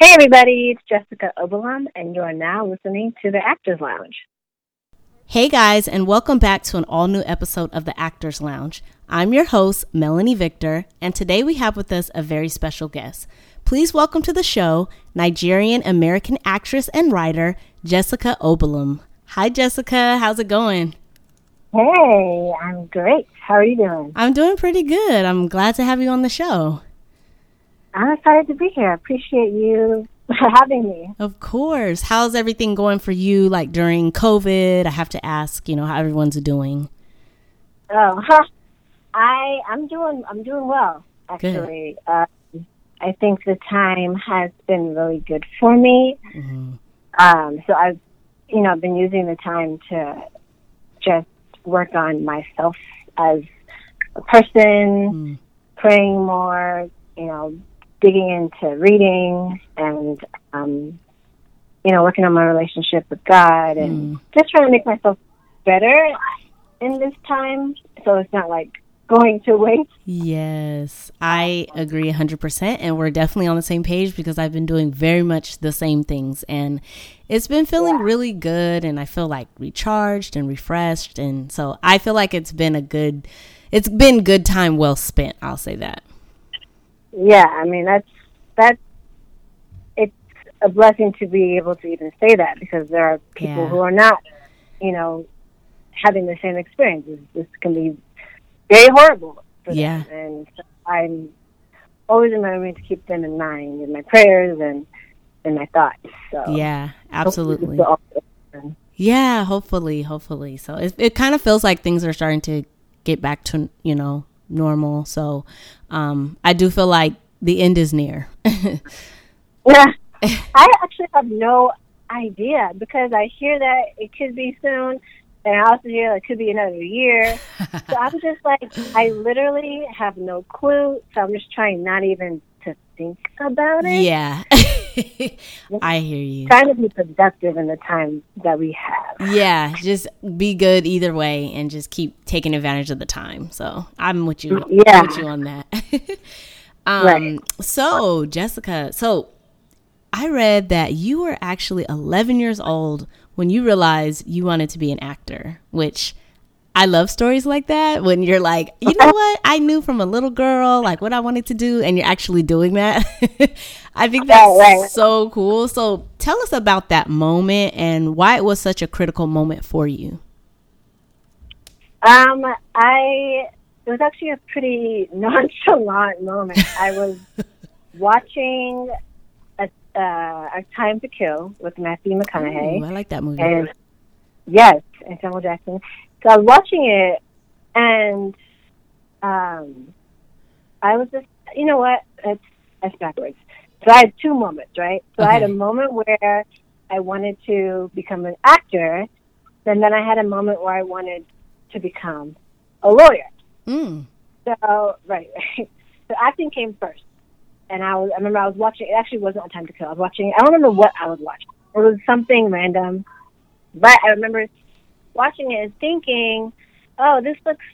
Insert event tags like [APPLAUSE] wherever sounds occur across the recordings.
Hey, everybody, it's Jessica Obilom, and you are now listening to the Actors Lounge. Hey, guys, and welcome back to an all new episode of the Actors Lounge. I'm your host, Melanie Victor, and today we have with us a very special guest. Please welcome to the show Nigerian American actress and writer, Jessica Obilom. Hi, Jessica. How's it going? Hey, I'm great. How are you doing? I'm doing pretty good. I'm glad to have you on the show. I'm excited to be here. I appreciate you [LAUGHS] for having me. Of course. How's everything going for you like during COVID? I have to ask, you know, how everyone's doing. Oh, huh. [LAUGHS] I I'm doing I'm doing well actually. Uh, I think the time has been really good for me. Mm-hmm. Um, so I've you know been using the time to just work on myself as a person, mm. praying more, you know, digging into reading and um, you know working on my relationship with God and mm. just trying to make myself better in this time so it's not like going to waste. Yes, I agree 100%. And we're definitely on the same page because I've been doing very much the same things. And it's been feeling yeah. really good. And I feel like recharged and refreshed. And so I feel like it's been a good, it's been good time well spent. I'll say that. Yeah, I mean that's that's it's a blessing to be able to even say that because there are people yeah. who are not, you know, having the same experiences. This can be very horrible. yeah, them. and so I'm always remembering to keep them in mind in my prayers and in my thoughts. So yeah, absolutely. Yeah, hopefully, hopefully. So it it kind of feels like things are starting to get back to you know normal. So um, I do feel like the end is near. yeah, [LAUGHS] I actually have no idea because I hear that it could be soon, and I also hear it could be another year. [LAUGHS] so I'm just like, I literally have no clue. So I'm just trying not even think about it. Yeah. [LAUGHS] I hear you. Trying to be productive in the time that we have. Yeah, just be good either way and just keep taking advantage of the time. So I'm with you. Yeah. I'm with you on that. [LAUGHS] um, right. So, Jessica, so I read that you were actually 11 years old when you realized you wanted to be an actor, which – I love stories like that when you're like, you know [LAUGHS] what? I knew from a little girl like what I wanted to do, and you're actually doing that. [LAUGHS] I think that's so cool. So tell us about that moment and why it was such a critical moment for you. Um, I it was actually a pretty [LAUGHS] nonchalant moment. I was watching a, uh, a Time to Kill with Matthew McConaughey. Ooh, I like that movie. And yes, and Samuel Jackson. So I was watching it, and um, I was just, you know what? It's, it's backwards. So I had two moments, right? So okay. I had a moment where I wanted to become an actor, and then I had a moment where I wanted to become a lawyer. Mm. So right, right. [LAUGHS] So acting came first, and I was. I remember I was watching. It actually wasn't on Time to Kill. I was watching. I don't remember what I was watching. It was something random, but I remember watching it and thinking, oh, this looks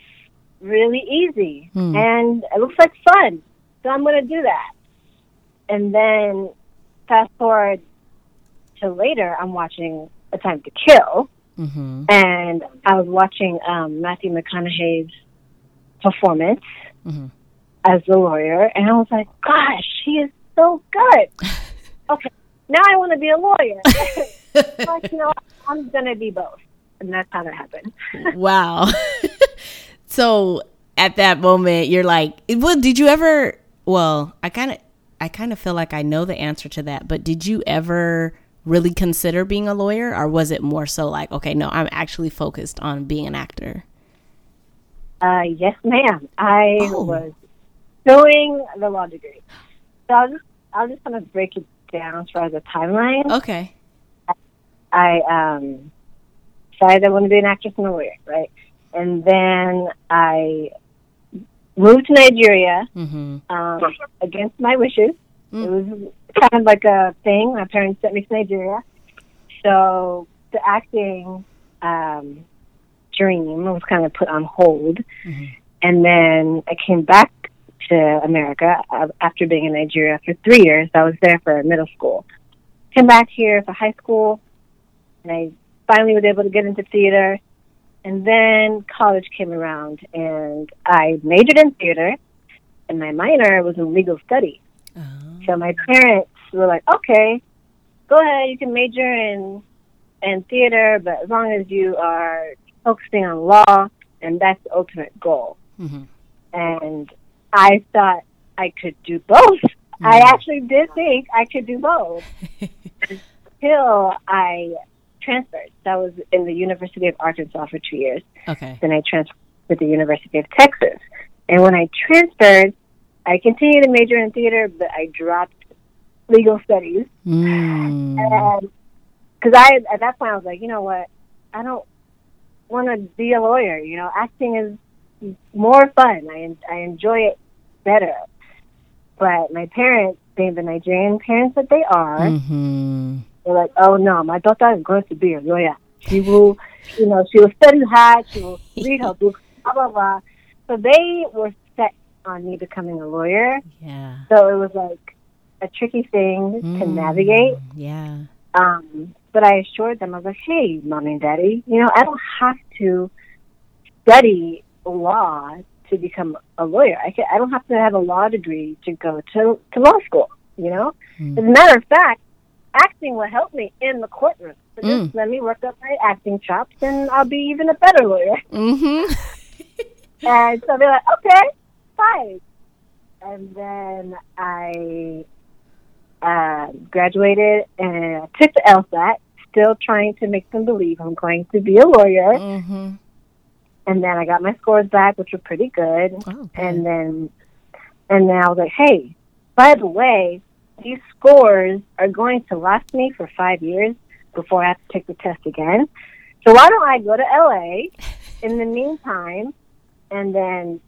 really easy hmm. and it looks like fun. So I'm going to do that. And then fast forward to later, I'm watching A Time to Kill. Mm-hmm. And I was watching um, Matthew McConaughey's performance mm-hmm. as the lawyer, and I was like, "Gosh, he is so good." [LAUGHS] okay, now I want to be a lawyer. [LAUGHS] [LAUGHS] like, you know, I'm gonna be both and that's how that happened. [LAUGHS] wow. [LAUGHS] so at that moment, you're like, well, did you ever? Well, I kind of, I kind of feel like I know the answer to that, but did you ever really consider being a lawyer, or was it more so like, okay, no, I'm actually focused on being an actor? Uh, yes, ma'am. I oh. was doing the law degree. So I'll just, I'll just kind of break it down as far as a timeline. Okay. I um decided I wanted to be an actress and a lawyer, right? And then I moved to Nigeria mm-hmm. um, against my wishes. Mm. It was kind of like a thing. My parents sent me to Nigeria. So the acting um, dream was kind of put on hold. Mm-hmm. And then I came back to America uh, after being in Nigeria for three years. I was there for middle school. came back here for high school, and I finally was able to get into theater. And then college came around, and I majored in theater, and my minor was in legal studies. Oh. So my parents were like, "Okay, go ahead, you can major in in theater, but as long as you are focusing on law, and that's the ultimate goal." Mm-hmm. And I thought I could do both. Mm-hmm. I actually did think I could do both [LAUGHS] until I transferred. That was in the University of Arkansas for two years. Okay. Then I transferred to the University of Texas. And when I transferred, I continued to major in theater, but I dropped legal studies. Mm. Because I, at that point, I was like, you know what? I don't want to be a lawyer. You know, acting is more fun. I, I enjoy it better. But my parents, being the Nigerian parents that they are, mm-hmm. They're like, oh no, my daughter is going to be a lawyer. She will, you know, she will study hard, she will read her books, blah, blah, blah. So they were set on me becoming a lawyer. Yeah. So it was like a tricky thing mm, to navigate. Yeah. Um, but I assured them, I was like, hey, mommy and daddy, you know, I don't have to study law to become a lawyer. I can, I don't have to have a law degree to go to to law school. You know, mm. as a matter of fact, acting will help me in the courtroom. So mm. just let me work up my acting chops, and I'll be even a better lawyer. Mm-hmm. [LAUGHS] and so they're like, okay, fine. And then I uh, graduated and I took the LSAT, still trying to make them believe I'm going to be a lawyer. Mm-hmm. And then I got my scores back, which were pretty good. Oh, and then, and then I was like, hey, by the way, these scores are going to last me for five years before I have to take the test again. So why don't I go to LA in the meantime and then,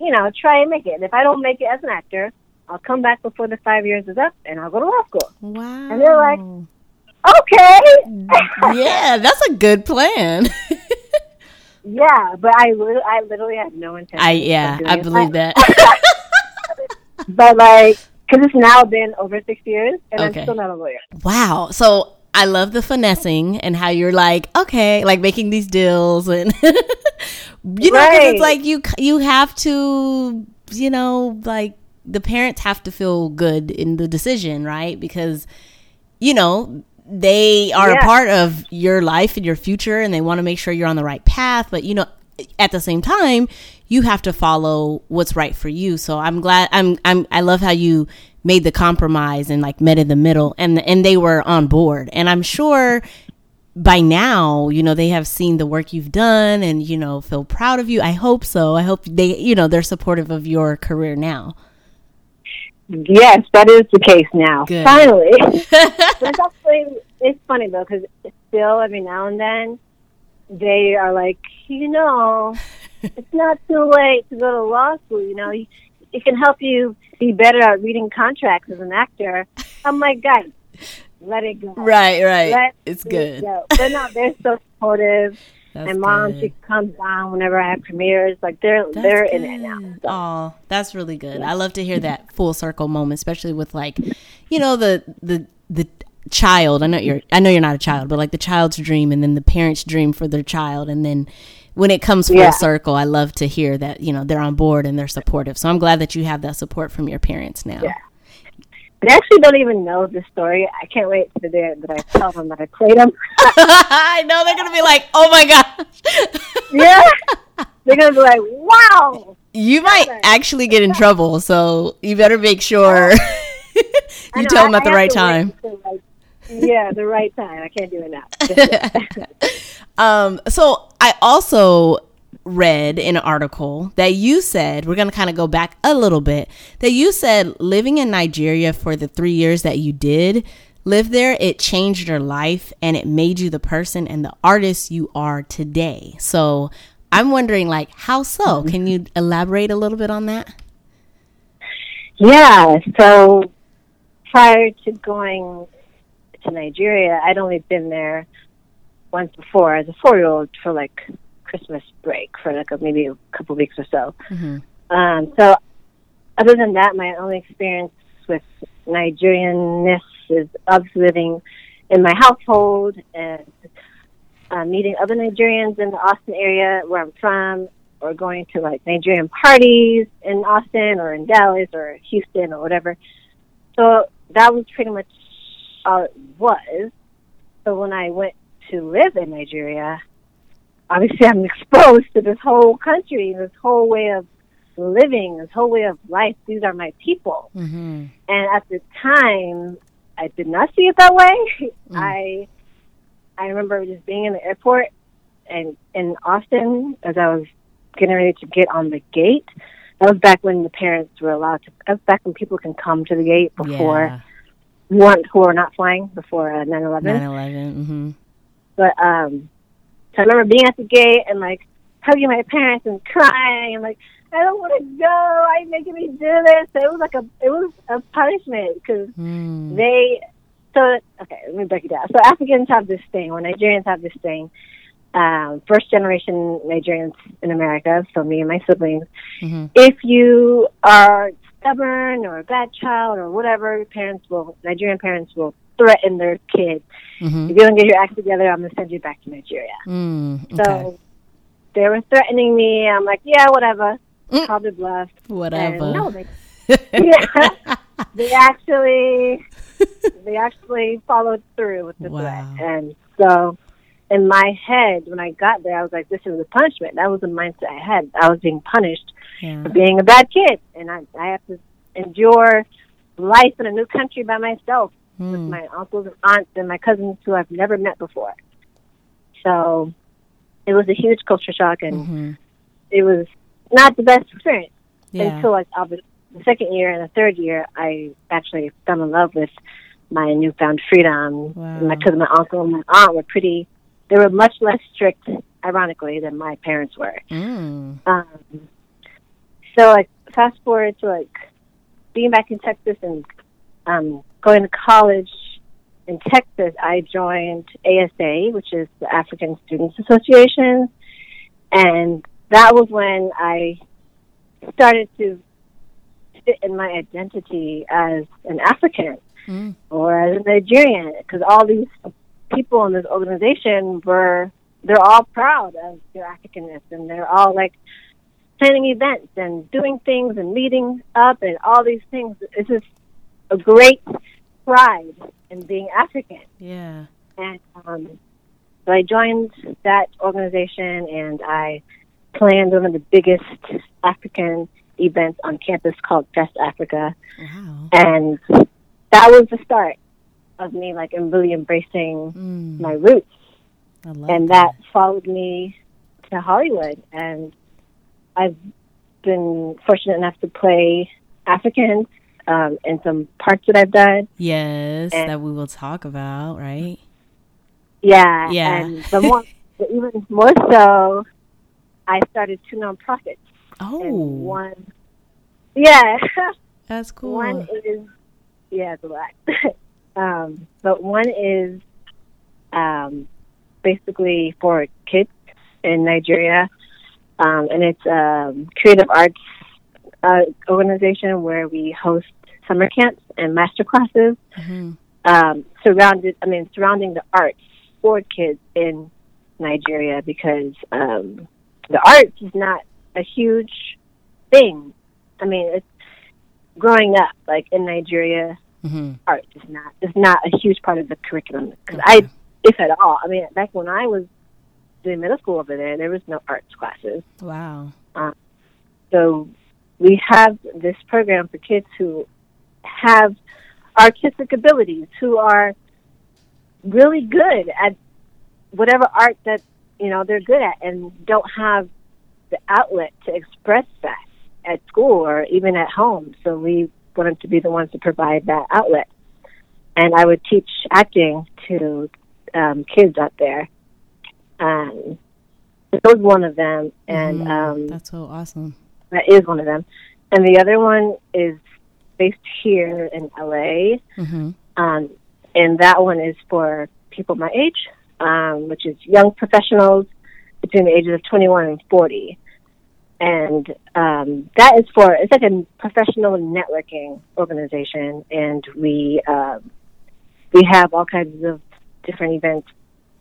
you know, try and make it. And if I don't make it as an actor, I'll come back before the five years is up and I'll go to law school. Wow. And they're like, okay. Mm-hmm. yeah, that's a good plan. [LAUGHS] Yeah, but I li- I literally had no intention. I yeah, I believe that. [LAUGHS] but like, because it's now been over six years, and okay. I'm still not a lawyer. Wow. So I love the finessing and how you're like, okay, like making these deals, and [LAUGHS] you know, right. it's like you you have to, you know, like the parents have to feel good in the decision, right? Because you know they are yeah. a part of your life and your future and they want to make sure you're on the right path but you know at the same time you have to follow what's right for you. So i'm glad i'm i'm i love how you made the compromise and like met in the middle and and they were on board. And i'm sure by now you know they have seen the work you've done and you know feel proud of you. I hope so. I hope they you know they're supportive of your career now. Yes, that is the case now. Good. Finally, [LAUGHS] it's actually it's funny though because still every now and then they are like, you know, it's not too late to go to law school. You know, it can help you be better at reading contracts as an actor. I'm like, guys, let it go. Right, right. Let it's good. Go. But no, they're so supportive. [LAUGHS] That's my mom, good. she comes down whenever I have premieres. Like they're that's they're good. in it now. So. Oh, that's really good. Yeah. I love to hear that full circle moment, especially with like, you know, the the the child. I know you're I know you're not a child, but like the child's dream and then the parent's dream for their child and then when it comes full yeah. circle, I love to hear that, you know, they're on board and they're supportive. So I'm glad that you have that support from your parents now. Yeah. They actually don't even know the story. I can't wait to the day that I tell them that I played them. [LAUGHS] I know they're gonna be like, "Oh my gosh!" [LAUGHS] yeah, they're gonna be like, "Wow." You might actually get in trouble, so you better make sure oh. [LAUGHS] you know, tell them at the right time. like, yeah, the right time. I can't do it now. Um, so I also read in an article that you said, we're going to kind of go back a little bit, that you said living in Nigeria for the three years that you did live there, it changed your life and it made you the person and the artist you are today. So I'm wondering, like, how so? Mm-hmm. Can you elaborate a little bit on that? Yeah. So prior to going to Nigeria, I'd only been there once before as a four year old for like Christmas break for like a, maybe a couple weeks or so. Mm-hmm. Um, so other than that, my only experience with Nigerianness is us living in my household and uh, meeting other Nigerians in the Austin area where I'm from, or going to like Nigerian parties in Austin or in Dallas or Houston or whatever. So that was pretty much all it was. So when I went to live in Nigeria, obviously I'm exposed to this whole country, this whole way of living, this whole way of life. These are my people. Mm-hmm. And at the time, I did not see it that way. [LAUGHS] Mm. I I remember just being in the airport and in Austin as I was getting ready to get on the gate. That was back when the parents were allowed to. That was back when people can come to the gate before yeah. one who are not flying before uh, nine eleven. Nine eleven. But um, so I remember being at the gate and like hugging my parents and crying and like I don't want to go. Why are you making me do this? So it was like a it was a punishment because mm. they. So okay, let me break it down. So Africans have this thing, or Nigerians have this thing. Um, first generation Nigerians in America, so me and my siblings. Mm-hmm. If you are stubborn or a bad child or whatever, your parents will Nigerian parents will threaten their kids. Mm-hmm. If you don't get your act together, I'm gonna send you back to Nigeria. Mm, okay. So they were threatening me. I'm like, yeah, whatever. Mm. It bluff. Whatever. And no, they, yeah, [LAUGHS] [LAUGHS] they actually they actually followed through with the wow. threat, and so in my head when I got there, I was like, "This is a punishment." That was the mindset I had. I was being punished yeah. for being a bad kid, and I I have to endure life in a new country by myself mm. with my uncles and aunts and my cousins who I've never met before. So it was a huge culture shock, and mm-hmm. it was not the best experience yeah. until like the second year and the third year. I actually fell in love with my newfound freedom. Wow. My cousin, my uncle, and my aunt were pretty. They were much less strict, ironically, than my parents were. Mm. Um, so, like, fast forward to like being back in Texas and um, going to college in Texas, I joined ASA, which is the African Students Association, and that was when I started to fit in my identity as an African mm. or as a Nigerian, because all these people in this organization were they're all proud of their Africanness, and they're all like planning events and doing things and meeting up and all these things. It's just a great pride in being African. Yeah. And um, so I joined that organization and I planned one of the biggest African events on campus called Fest Africa. Wow. And that was the start of me like really embracing mm. my roots. and that. that followed me to Hollywood and I've been fortunate enough to play Africans um, and some parts that I've done. Yes, and, that we will talk about, right? Yeah, yeah. And the more, [LAUGHS] even more so, I started two nonprofits. Oh, one, yeah, [LAUGHS] that's [LAUGHS] cool. One is yeah, it's a lot. um, but one is um, basically for kids in Nigeria, um, and it's a um, creative arts uh, organization where we host summer camps and master classes mm-hmm. um, surrounded. I mean, surrounding the arts for kids in Nigeria because um, the arts is not a huge thing. I mean, it's growing up like in Nigeria. Mm-hmm. Art is not is not a huge part of the curriculum because okay. I, if at all, I mean, back when I was doing middle school over there, there was no arts classes. Wow. Um, so we have this program for kids who have artistic abilities, who are really good at whatever art that you know they're good at, and don't have the outlet to express that at school or even at home. So we wanted to be the ones to provide that outlet. And I would teach acting to um, kids out there. Um, that was one of them, and mm, um, that's so awesome. That is one of them. And the other one is based here in LA. Mm-hmm. Um, and that one is for people my age, um, which is young professionals between the ages of 21 and 40. And um, that is for, it's like a professional networking organization. And we, uh, we have all kinds of different events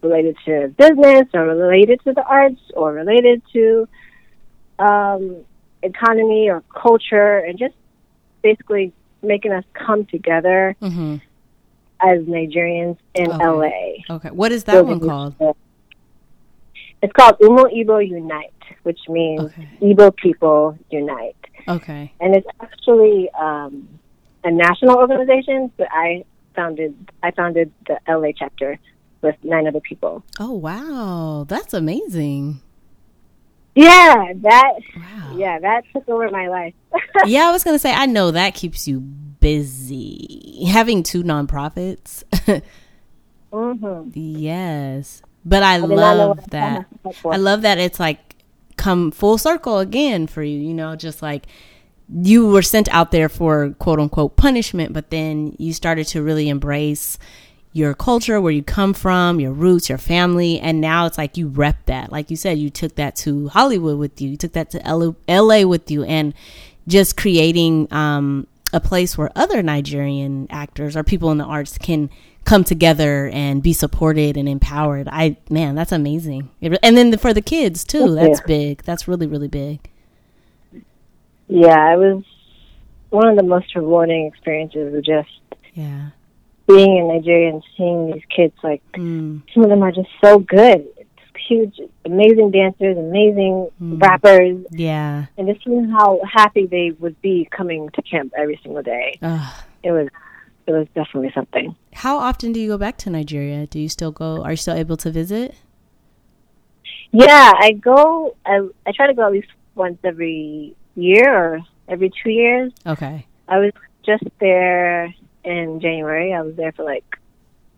related to business or related to the arts or related to um, economy or culture and just basically making us come together mm-hmm. as Nigerians in okay. LA. Okay. What is that so one called? It's called Umu Igbo Unite, which means okay. Igbo people unite. Okay. And it's actually um, a national organization, but I founded I founded the LA chapter with nine other people. Oh wow, that's amazing. Yeah, that wow. yeah, that took over my life. [LAUGHS] yeah, I was gonna say I know that keeps you busy. Having two nonprofits. [LAUGHS] mm-hmm. Yes. But I, I love that. I love that it's like come full circle again for you, you know, just like you were sent out there for quote unquote punishment, but then you started to really embrace your culture, where you come from, your roots, your family, and now it's like you rep that. Like you said, you took that to Hollywood with you, you took that to LA with you, and just creating um, a place where other Nigerian actors or people in the arts can come together and be supported and empowered. I man, that's amazing. and then for the kids too, that's yeah. big. That's really really big. Yeah, it was one of the most rewarding experiences of just yeah being in Nigeria and seeing these kids. Like mm. some of them are just so good. It's huge, amazing dancers, amazing mm. rappers. Yeah, and just seeing how happy they would be coming to camp every single day. Ugh. It was it was definitely something. How often do you go back to Nigeria? Do you still go? Are you still able to visit? Yeah, I go. I, I try to go at least once every year or every two years. Okay. I was just there in January. I was there for like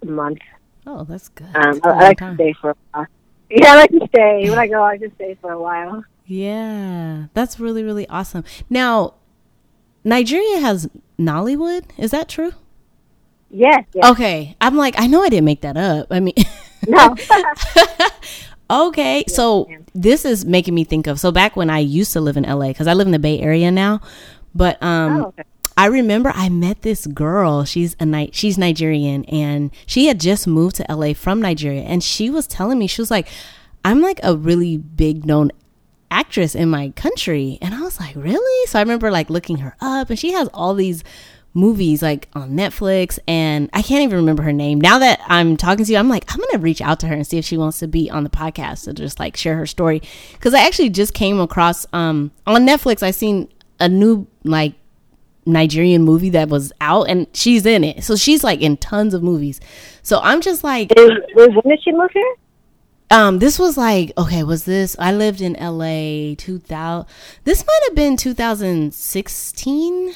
a month. Oh, that's good. Um, I, I, like time. to stay for a while. [LAUGHS] Yeah, I like to stay. When I go, I just stay for a while. Yeah, that's really really awesome. Now, Nigeria has Nollywood. Is that true? Yes, yes. Okay. I'm like, I know I didn't make that up. I mean, no. [LAUGHS] [LAUGHS] okay. So this is making me think of so back when I used to live in LA because I live in the Bay Area now, but um. Oh, okay. I remember I met this girl. She's a night. She's Nigerian, and she had just moved to LA from Nigeria. And she was telling me she was like, "I'm like a really big known actress in my country," and I was like, "Really?" So I remember like looking her up, and she has all these movies like on Netflix and I can't even remember her name. Now that I'm talking to you, I'm like, I'm gonna reach out to her and see if she wants to be on the podcast to just like share her story. Cause I actually just came across um on Netflix I seen a new like Nigerian movie that was out and she's in it. So she's like in tons of movies. So I'm just like when did she move here? Um, this was like okay. Was this? I lived in L.A. 2000. This might have been 2016.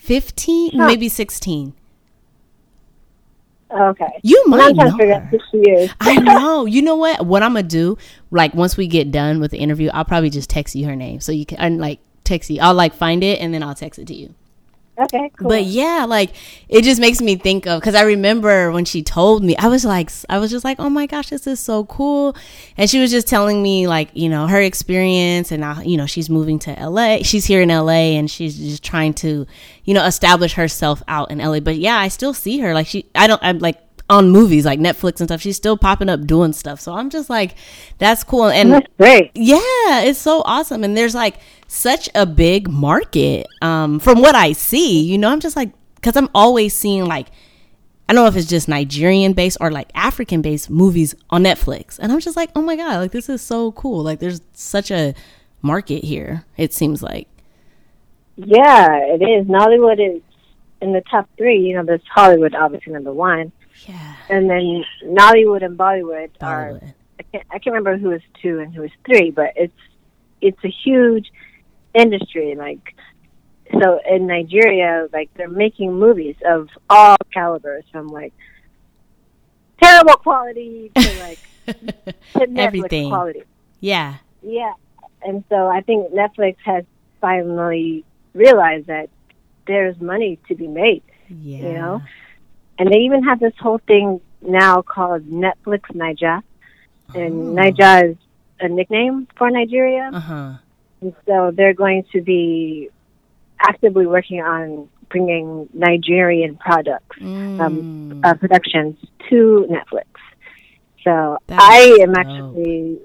15, huh. maybe 16. Okay. You might know her. [LAUGHS] I know. You know what? What I'm gonna do? Like once we get done with the interview, I'll probably just text you her name so you can and like text you. I'll like find it and then I'll text it to you. Okay, cool. But yeah, like it just makes me think of because I remember when she told me, I was like, I was just like, oh my gosh, this is so cool. And she was just telling me like, you know, her experience and now, you know, she's moving to LA. She's here in LA and she's just trying to, you know, establish herself out in LA. But yeah, I still see her. Like she, I don't, I'm like on movies like Netflix and stuff. She's still popping up doing stuff. So I'm just like, that's cool. And that's great. Yeah, it's so awesome. And there's like such a big market um, from what I see. You know, I'm just like, because I'm always seeing like, I don't know if it's just Nigerian based or like African based movies on Netflix. And I'm just like, oh my God, like this is so cool. Like there's such a market here, it seems like. Yeah, it is. Nollywood is in the top three. You know, there's Hollywood, obviously, number one. Yeah. And then Nollywood and Bollywood, Bollywood. are I can't, I can't remember who is two and who is three, but it's it's a huge industry. Like so in Nigeria, like they're making movies of all calibers, from like terrible quality to [LAUGHS] like to everything quality. Yeah, yeah. And so I think Netflix has finally realized that there's money to be made. Yeah. You know, and they even have this whole thing now called Netflix Naija, and oh. Naija is a nickname for Nigeria. Uh-huh. And so they're going to be actively working on bringing Nigerian products, um, mm. um, uh, productions to Netflix. So That's I am dope. actually,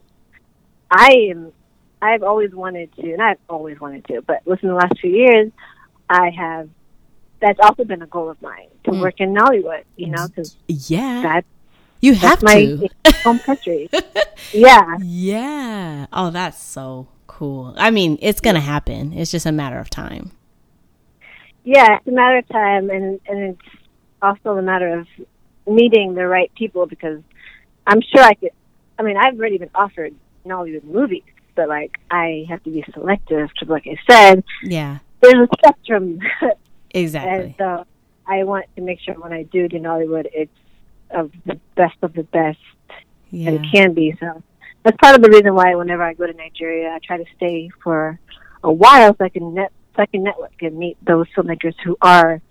I am, I've always wanted to, and I've always wanted to, but within the last few years, I have. That's also been a goal of mine to mm. work in Nollywood. You know, because yeah, that you have to. [LAUGHS] home country. [LAUGHS] yeah, yeah. Oh, that's so cool. I mean, it's gonna happen. It's just a matter of time. Yeah, it's a matter of time, and and it's also a matter of meeting the right people because I'm sure I could. I mean, I've already been offered Nollywood movies, but like I have to be selective. Because, like I said, yeah, there's a spectrum. [LAUGHS] exactly. and so I want to make sure when I do do Nollywood, it's of the best of the best yeah. that it can be. So that's part of the reason why whenever I go to Nigeria, I try to stay for a while so I can net so I can network and meet those filmmakers who are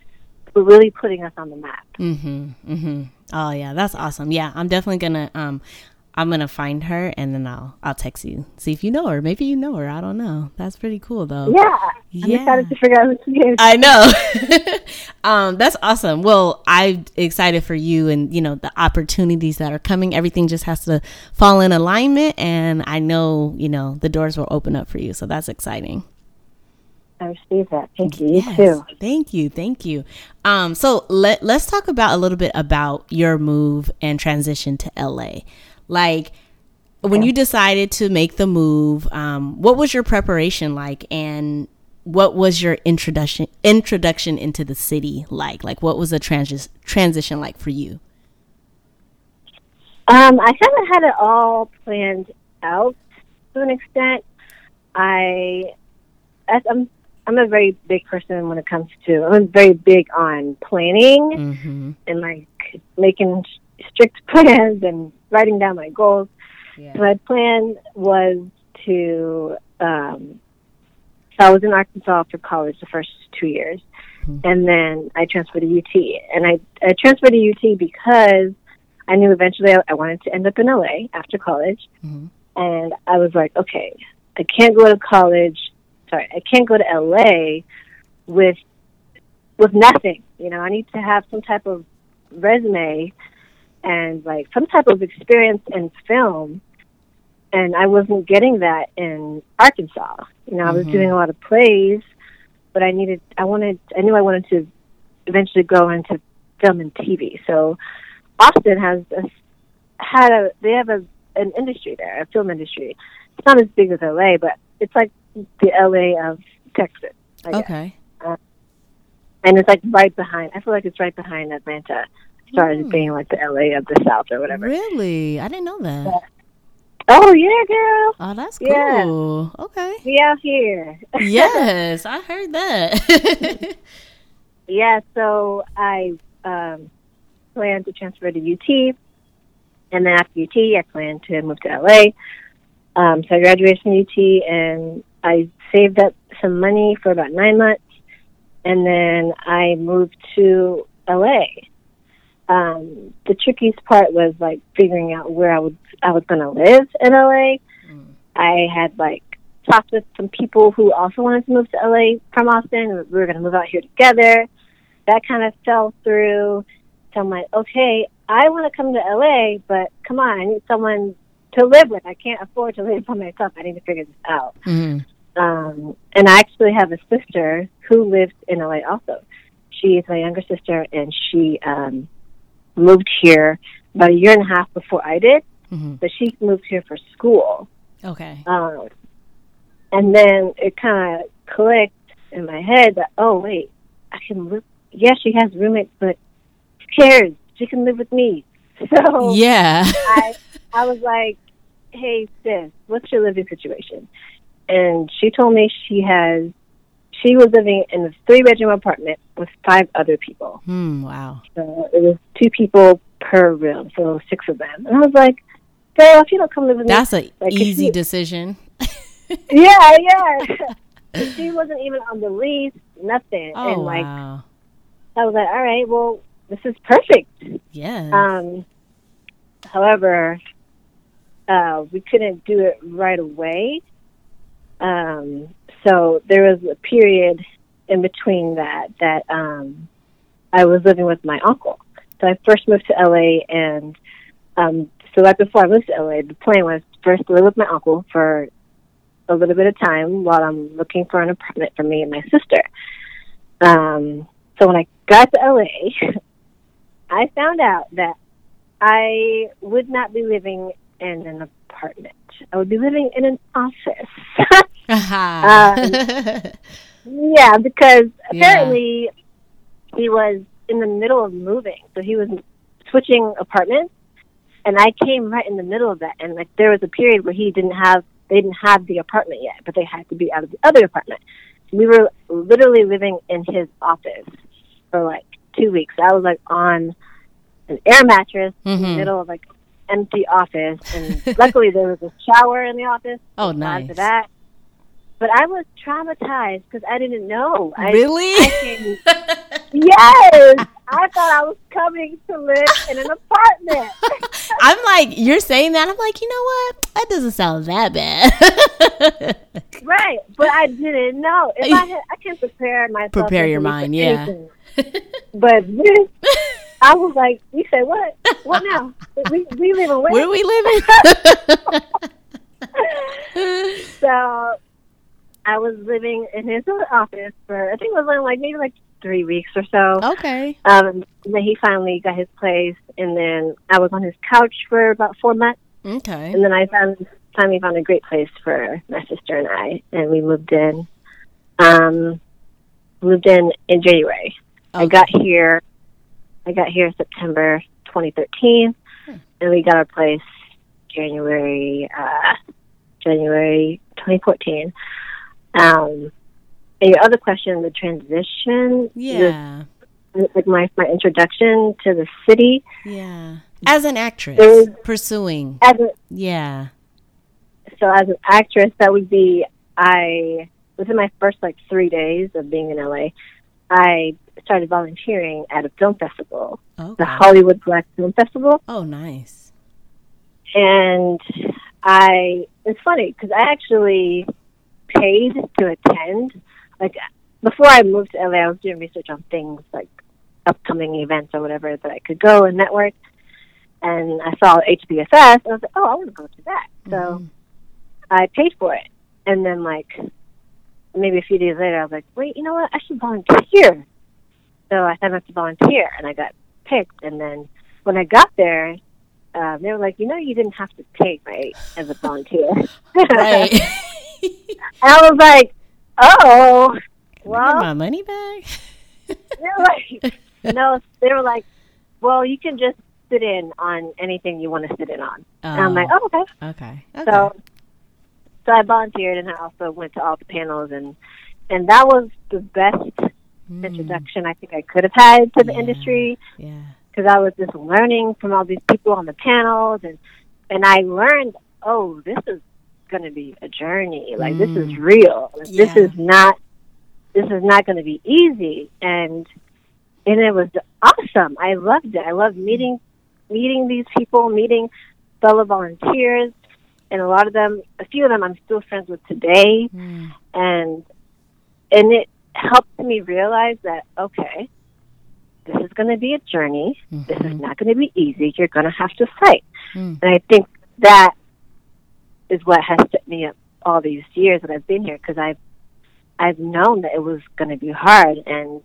really putting us on the map. Mm-hmm. Mm-hmm. Oh yeah, that's awesome. Yeah, I'm definitely gonna um I'm gonna find her and then I'll I'll text you. See if you know her. Maybe you know her. I don't know. That's pretty cool though. Yeah. I'm yeah. excited to figure out who she is. I know. [LAUGHS] um, that's awesome. Well, I'm excited for you and you know the opportunities that are coming. Everything just has to fall in alignment and I know, you know, the doors will open up for you. So that's exciting. I received that. Thank you. Yes, you too. Thank you. Thank you. Um, so let let's talk about a little bit about your move and transition to LA. Like when you decided to make the move, um, what was your preparation like, and what was your introduction introduction into the city like? Like, what was the transi- transition like for you? Um, I kind of had it all planned out to an extent. I, I'm I'm a very big person when it comes to. I'm very big on planning mm-hmm. and like making strict [LAUGHS] plans and writing down my goals. Yeah. My plan was to. Um, so I was in Arkansas for college the first two years, mm-hmm. and then I transferred to UT. And I, I transferred to UT because I knew eventually I, I wanted to end up in LA after college. Mm-hmm. And I was like, okay, I can't go to college sorry, I can't go to LA with with nothing. You know, I need to have some type of resume and like some type of experience in film. And I wasn't getting that in Arkansas. You know, I was mm-hmm. doing a lot of plays, but I needed, I wanted, I knew I wanted to eventually go into film and TV. So Austin has a, had a, they have a, an industry there, a film industry. It's not as big as LA, but it's like the LA of Texas. I okay. Uh, and it's like right behind. I feel like it's right behind Atlanta. Started mm. being like the LA of the South or whatever. Really, I didn't know that. Yeah. Oh yeah, girl. Oh, that's cool. Yeah. Okay. We out here. [LAUGHS] yes, I heard that. [LAUGHS] yeah, so I um, plan to transfer to UT, and then after UT, I plan to move to LA. Um, so I graduated from UT, and I saved up some money for about nine months, and then I moved to LA. Um, the trickiest part was like figuring out where I would I was going to live in LA. Mm. I had like talked with some people who also wanted to move to LA from Austin. We were going to move out here together. That kind of fell through. So I'm like, okay, I want to come to LA, but come on, I need someone to live with. I can't afford to live by myself. I need to figure this out. Mm-hmm. Um, and I actually have a sister who lives in LA also. She is my younger sister, and she um, moved here about a year and a half before I did. Mm-hmm. But she moved here for school. Okay. Um, and then it kind of clicked in my head that oh wait, I can live. Yeah, she has roommates, but who cares? She can live with me. [LAUGHS] So yeah, I [LAUGHS] I was like, hey sis, what's your living situation? and she told me she has she was living in a three bedroom apartment with five other people. Hmm, wow. So it was two people per room, so six of them. And I was like, girl, if you don't come live with That's me. That's an like, easy decision. [LAUGHS] yeah, yeah. [LAUGHS] she wasn't even on the lease, nothing. Oh, and like wow. I was like, All right, well, this is perfect. Yeah. Um however, uh, we couldn't do it right away um, so there was a period in between that that um, I was living with my uncle. So I first moved to LA, and um, so right before I moved to LA, the plan was first to live with my uncle for a little bit of time while I'm looking for an apartment for me and my sister. Um, so when I got to LA, [LAUGHS] I found out that I would not be living in an apartment. I would be living in an office. [LAUGHS] uh-huh. um, [LAUGHS] yeah, because apparently yeah. he was in the middle of moving, so he was switching apartments, and I came right in the middle of that. And like there was a period where he didn't have they didn't have the apartment yet, but they had to be out of the other apartment. We were literally living in his office for like two weeks. I was like on an air mattress mm-hmm. in the mm-hmm. middle of like empty office, and [LAUGHS] luckily there was a shower in the office. Oh, nice. For that, but I was traumatized because I didn't know. Really? I, I [LAUGHS] yes, I thought I was coming to live in an apartment. [LAUGHS] I'm like, you're saying that. I'm like, you know what? That doesn't sound that bad. right, but I didn't know. If I had, I can prepare myself. Prepare your mind, yeah. but this, I was like, you say what? What now? [LAUGHS] We we live in where? Where we living? [LAUGHS] so I was living in his office for I think it was only like maybe like three weeks or so. Okay. Um, then he finally got his place, and then I was on his couch for about four months. Okay. And then I found finally found a great place for my sister and I, and we moved in. Um, moved in in January. Okay. I got here. I got here September 2013, hmm. and we got our place January uh, January 2014. Um, and your other question, the transition, yeah, like my my introduction to the city, yeah, as an actress pursuing, as a, yeah. So as an actress, that would be I within my first like three days of being in LA, I started volunteering at a film festival, okay. the Hollywood Black Film Festival. Oh, nice. And I, it's funny because I actually paid to attend. Like before I moved to LA, I was doing research on things like upcoming events or whatever that I could go and network. And I saw HBFS, and I was like, oh, I want to go to that. Mm-hmm. So I paid for it. And then, like, maybe a few days later, I was like, wait, you know what? I should volunteer. So I signed up to volunteer, and I got picked. And then when I got there, uh, they were like, you know, you didn't have to pay, right, as a volunteer. [LAUGHS] right. I was like, oh, well, my money back. [LAUGHS] they're like, no, they were like, well, you can just sit in on anything you want to sit in on. And I'm like, oh, okay. okay. Okay. So, so I volunteered, and I also went to all the panels, and and that was the best mm. introduction I think I could have had to the yeah. industry. Yeah. Because I was just learning from all these people on the panels, and and I learned, oh, this is going to be a journey. Like mm. this is mm. real. Yeah. This is not. This is not going to be easy. And and it was awesome. I loved it. I loved meeting meeting these people, meeting fellow volunteers, and a lot of them, a few of them, I'm still friends with today. Mm. And and it helped me realize that okay, this is going to be a journey. Mm-hmm. This is mm-hmm. not going to be easy. You're going to have to fight. Mm. And I think that is what has set me up all these years that I've been here because I've I've known that it was going to be hard and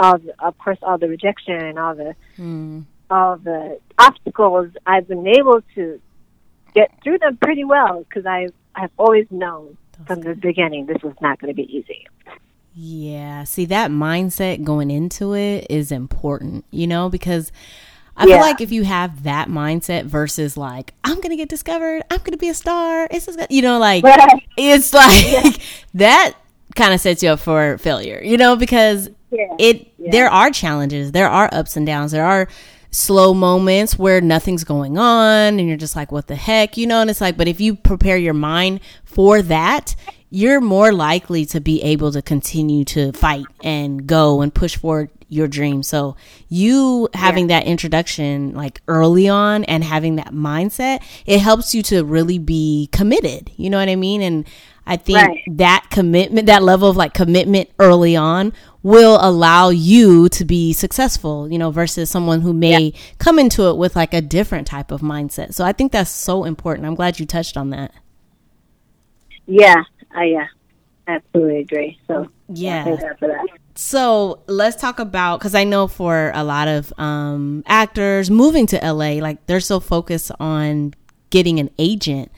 all the, of course all the rejection and all the mm. all the obstacles I've been able to get through them pretty well because I've I've always known from the beginning this was not going to be easy. Yeah, see that mindset going into it is important, you know, because I yeah. feel like if you have that mindset versus like I'm gonna get discovered, I'm gonna be a star. It's just, you know, like it's [LAUGHS] like yeah. that kind of sets you up for failure, you know, because yeah. it there are challenges, there are ups and downs, there are slow moments where nothing's going on and you're just like what the heck, you know, and it's like but if you prepare your mind for that, you're more likely to be able to continue to fight and go and push forward your dream. So you having yeah. that introduction like early on and having that mindset, it helps you to really be committed. You know what I mean? And I think right. that commitment, that level of like commitment early on will allow you to be successful, you know, versus someone who may yeah. come into it with like a different type of mindset. So I think that's so important. I'm glad you touched on that. Yeah, I yeah, absolutely agree. So yeah, thank God for that. So let's talk about because I know for a lot of um, actors moving to LA, like they're so focused on getting an agent.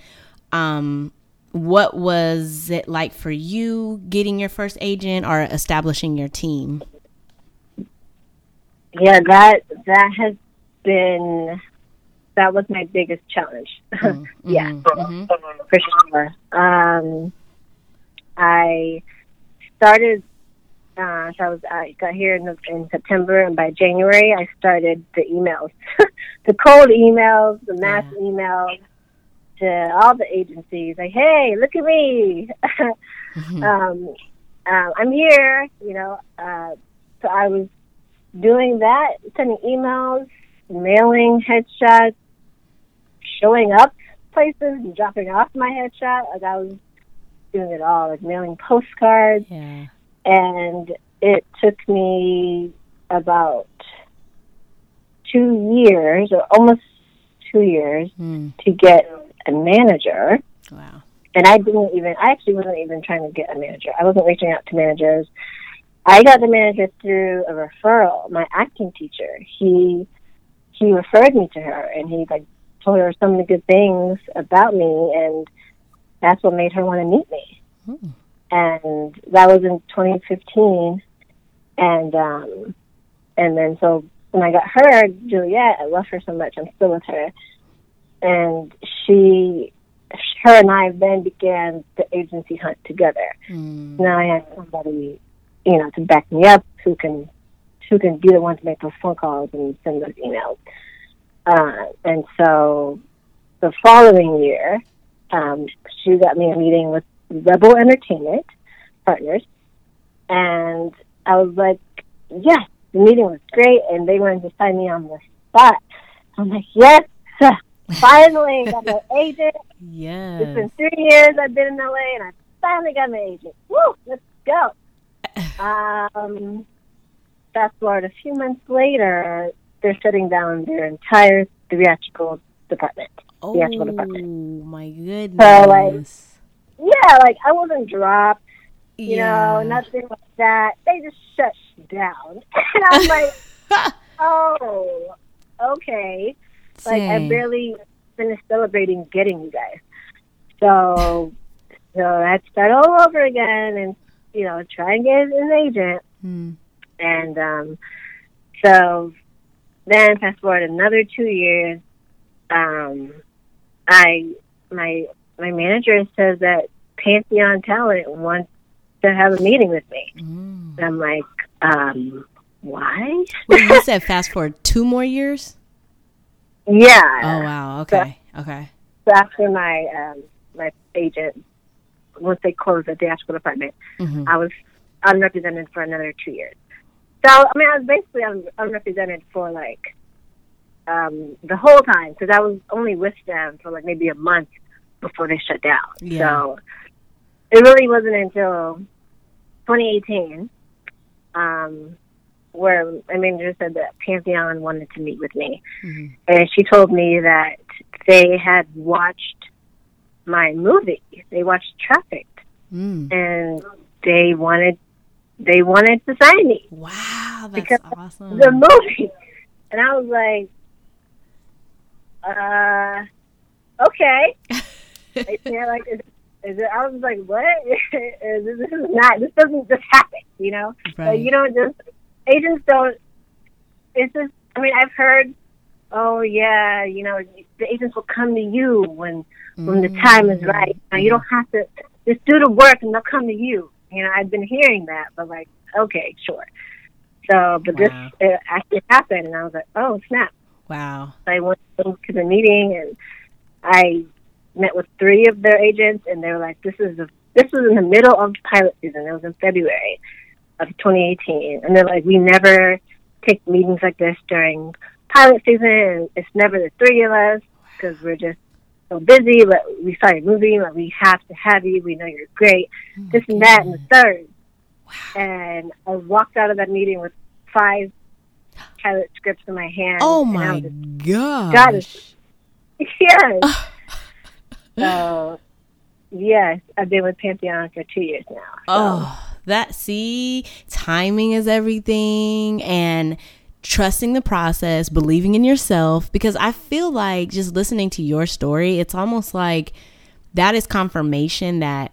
Um, what was it like for you getting your first agent or establishing your team? Yeah, that that has been that was my biggest challenge. [LAUGHS] Mm-hmm. yeah, mm-hmm. for sure. Um, I started uh, so I was I got here in, the, in September, and by January I started the emails, [LAUGHS] the cold emails, the mass yeah. emails to all the agencies. Like, hey, look at me, mm-hmm. [LAUGHS] um, uh, I'm here. You know, uh, so I was doing that, sending emails, mailing headshots, showing up places, and dropping off my headshot. Like I was doing it all, like mailing postcards. Yeah and it took me about two years, or almost two years, mm. to get a manager. Wow. And I didn't even, I actually wasn't even trying to get a manager. I wasn't reaching out to managers. I got the manager through a referral. My acting teacher, he, he referred me to her and he like told her some of the good things about me and that's what made her want to meet me. Mm and that was in 2015. And um, and then so when I got her, Juliet, I love her so much. I'm still with her, and she, her and I then began the agency hunt together. Mm. Now I have somebody, you know, to back me up who can who can be the one to make those phone calls and send those emails. Uh, and so the following year, um, she got me a meeting with Rebel Entertainment partners. And I was like, yes, the meeting was great. And they wanted to sign me on the spot. I'm like, yes, finally got my [LAUGHS] agent. Yeah. It's been three years I've been in LA and I finally got my agent. Woo, let's go. [LAUGHS] um, fast forward a few months later, they're shutting down their entire theatrical department. Oh, theatrical department. Oh my goodness. So, like, yeah, like I wasn't dropped, you yeah. know, nothing like that. They just shut down, [LAUGHS] and I'm like, oh, okay. Like I barely finished celebrating getting you guys, so so I had to start all over again, and you know, try and get an agent, mm. and um, so then fast forward another two years, um, I my my manager says that Pantheon Talent wants to have a meeting with me. Mm. I'm like, um, why? well, you [LAUGHS] said fast forward two more years. Yeah. Oh wow. Okay. So, okay. So after my um, my agent, once they closed the theatrical department, mm-hmm. I was unrepresented for another two years. So I mean, I was basically un- unrepresented for like um, the whole time because I was only with them for like maybe a month before they shut down. Yeah. So it really wasn't until 2018 um, where my manager said that Pantheon wanted to meet with me. Mm-hmm. And she told me that they had watched my movie. They watched Trafficked. Mm. And they wanted they wanted to sign me. Wow, that's because awesome. The movie. And I was like, uh okay. [LAUGHS] yeah, like, is, is it, I was like, what? [LAUGHS] this is not, this doesn't just happen, you know? Right. You don't just, agents don't, it's just, I mean, I've heard, oh, yeah, you know, the agents will come to you when, when the time is right. You, know, you don't have to, just do the work and they'll come to you. You know, I've been hearing that, but like, okay, sure. So, but wow. this it actually happened, and I was like, oh, snap. Wow. So I went to the meeting, and I met with three of their agents, and they were like, "This is the this was in the middle of pilot season. It was in February of 2018, and they're like, we never take meetings like this during pilot season. And it's never the three of us because we're just so busy, but we started moving, but we have to have you. We know you're great. Oh this and that and the third. Wow. And I walked out of that meeting with five pilot scripts in my hand. Oh my god! God is, yes. [LAUGHS] so yes, I've been with Pantheon for two years now. So. Oh, that see, timing is everything, and trusting the process, believing in yourself, because I feel like just listening to your story, it's almost like that is confirmation that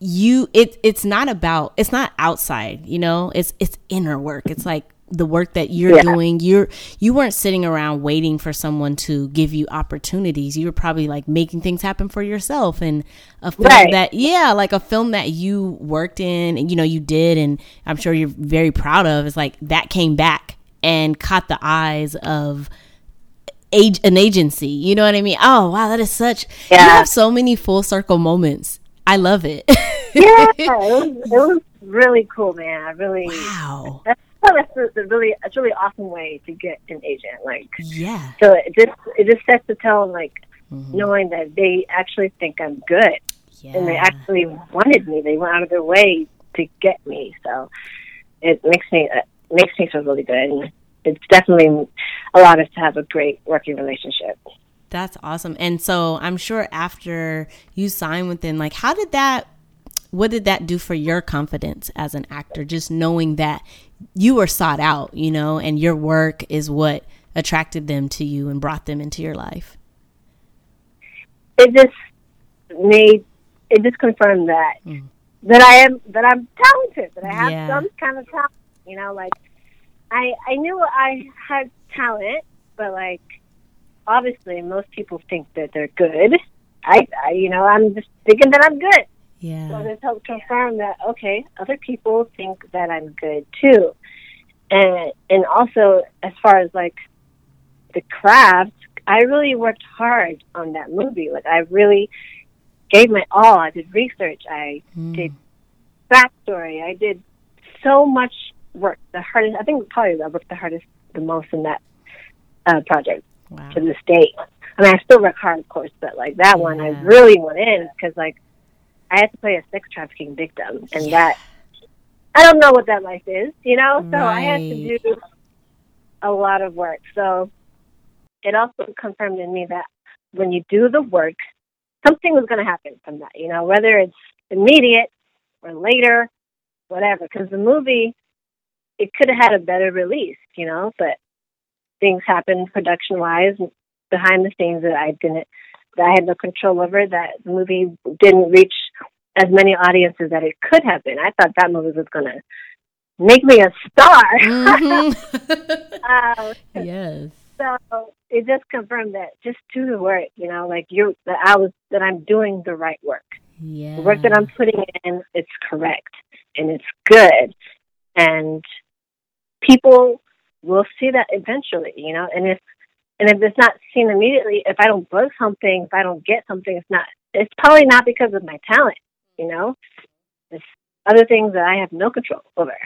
you it it's not about it's not outside, you know? It's it's inner work. It's like the work that you're yeah. doing you're you weren't sitting around waiting for someone to give you opportunities you were probably like making things happen for yourself and a film right. that yeah like a film that you worked in and you know you did and i'm sure you're very proud of is like that came back and caught the eyes of age an agency. You know what I mean? Oh wow, that is such. Yeah. You have so many full circle moments. I love it. yeah, [LAUGHS] it was, it was really cool, man. I really wow. [LAUGHS] That's, that's a, really it's really awesome way to get an agent. Like yeah. So it just it just sets the tone, like mm-hmm. knowing that they actually think I'm good, yeah. and they actually wanted me. They went out of their way to get me. So it makes me uh, makes me feel really good. And it's definitely allowed us to have a great working relationship. That's awesome. And so I'm sure after you sign with them, like, how did that, what did that do for your confidence as an actor? Just knowing that you were sought out, you know, and your work is what attracted them to you and brought them into your life? It just made, it just confirmed that. Mm. That I am that I'm talented, that I have yeah. some kind of talent you know, like I I knew I had talent, but like obviously most people think that they're good. I, I you know, I'm just thinking that I'm good. Yeah. So this helped confirm that okay, other people think that I'm good too. And and also as far as like the craft, I really worked hard on that movie. Like I really gave my all. I did research. I mm. did backstory. I did so much work. the hardest. I think probably I worked the hardest the most in that uh, project wow. to this date. I mean, I still work hard, of course, but like that yeah. one, I really went in because like I had to play a sex trafficking victim, and yeah. that I don't know what that life is, you know. So right. I had to do a lot of work. So it also confirmed in me that when you do the work, something was going to happen from that, you know, whether it's immediate or later, whatever. Because the movie it could have had a better release, you know, but things happened production wise behind the scenes that I didn't that I had no control over that the movie didn't reach as many audiences that it could have been. I thought that movie was gonna make me a star. Mm-hmm. [LAUGHS] [LAUGHS] um, yes. So it just confirmed that just do the work, you know, like you that I was that I'm doing the right work. Yeah. The work that I'm putting in, it's correct and it's good. And people will see that eventually, you know. And if and if it's not seen immediately, if I don't book something, if I don't get something, it's not. It's probably not because of my talent, you know. It's other things that I have no control over.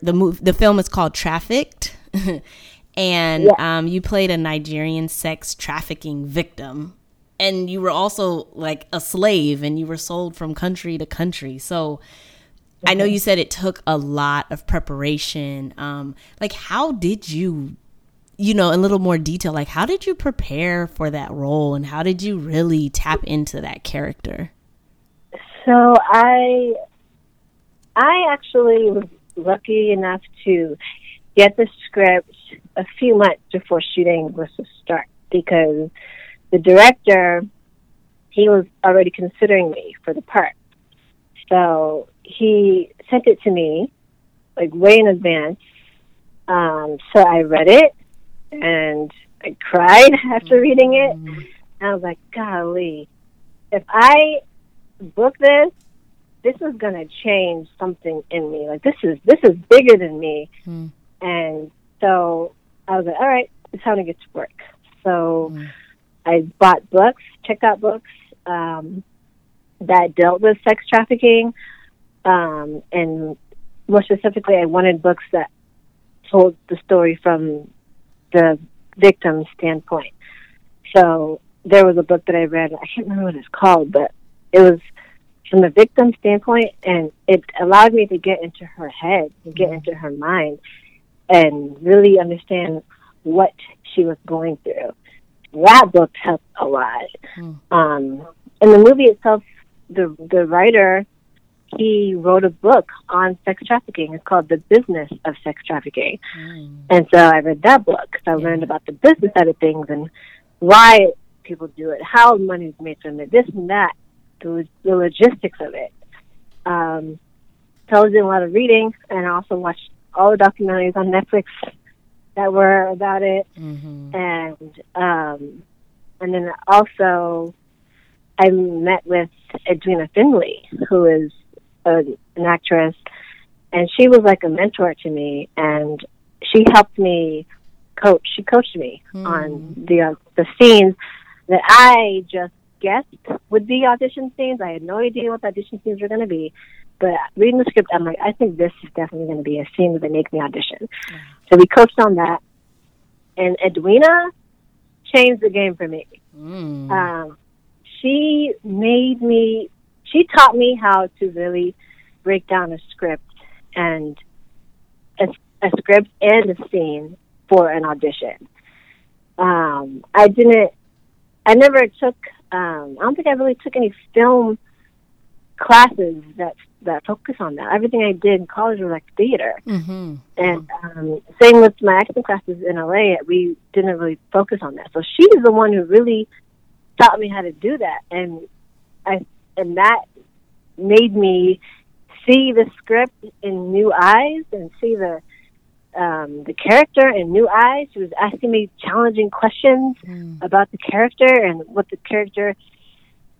The move, the film is called Trafficked, [LAUGHS] and yeah. um, you played a Nigerian sex trafficking victim, and you were also like a slave, and you were sold from country to country. So I know you said it took a lot of preparation. Um, like, how did you, you know, in a little more detail, like, how did you prepare for that role and how did you really tap into that character? So, I, I actually was lucky enough to get the script a few months before shooting was to start because the director, he was already considering me for the part. So he sent it to me like way in advance. Um, so I read it and I cried [LAUGHS] after reading it. And I was like, golly, if I book this, this is going to change something in me. Like this is, this is bigger than me. Mm. And so I was like, all right, it's time to get to work. So mm. I bought books, checked out books, um, that dealt with sex trafficking. Um, and more specifically, I wanted books that told the story from the victim's standpoint. So there was a book that I read. I can't remember what it's called, but it was from the victim standpoint, and it allowed me to get into her head, and get into her mind, and really understand what she was going through. That book helped a lot. Mm. Um, and the movie itself, the the writer, he wrote a book on sex trafficking. It's called The Business of Sex Trafficking. Mm. And so I read that book. So I yeah. learned about the business side of things and why people do it, how money is made from it, this and that, the, the logistics of it. Um, so I was doing a lot of reading and I also watched all the documentaries on Netflix that were about it. Mm-hmm. And, um, and then also I met with Edwina Findley, who is a, an actress, and she was like a mentor to me, and she helped me coach. She coached me mm. on the uh, the scenes that I just guessed would be audition scenes. I had no idea what the audition scenes were going to be, but reading the script, I'm like, I think this is definitely going to be a scene that they make me audition. Mm. So we coached on that, and Edwina changed the game for me. Mm. Um, she made me she taught me how to really break down a script and a, a script and a scene for an audition. Um, I didn't. I never took. Um, I don't think I really took any film classes that that focus on that. Everything I did in college was like theater, mm-hmm. and um, same with my acting classes in LA. We didn't really focus on that. So she's the one who really taught me how to do that, and I and that made me see the script in new eyes and see the um, the character and new eyes. She was asking me challenging questions mm. about the character and what the character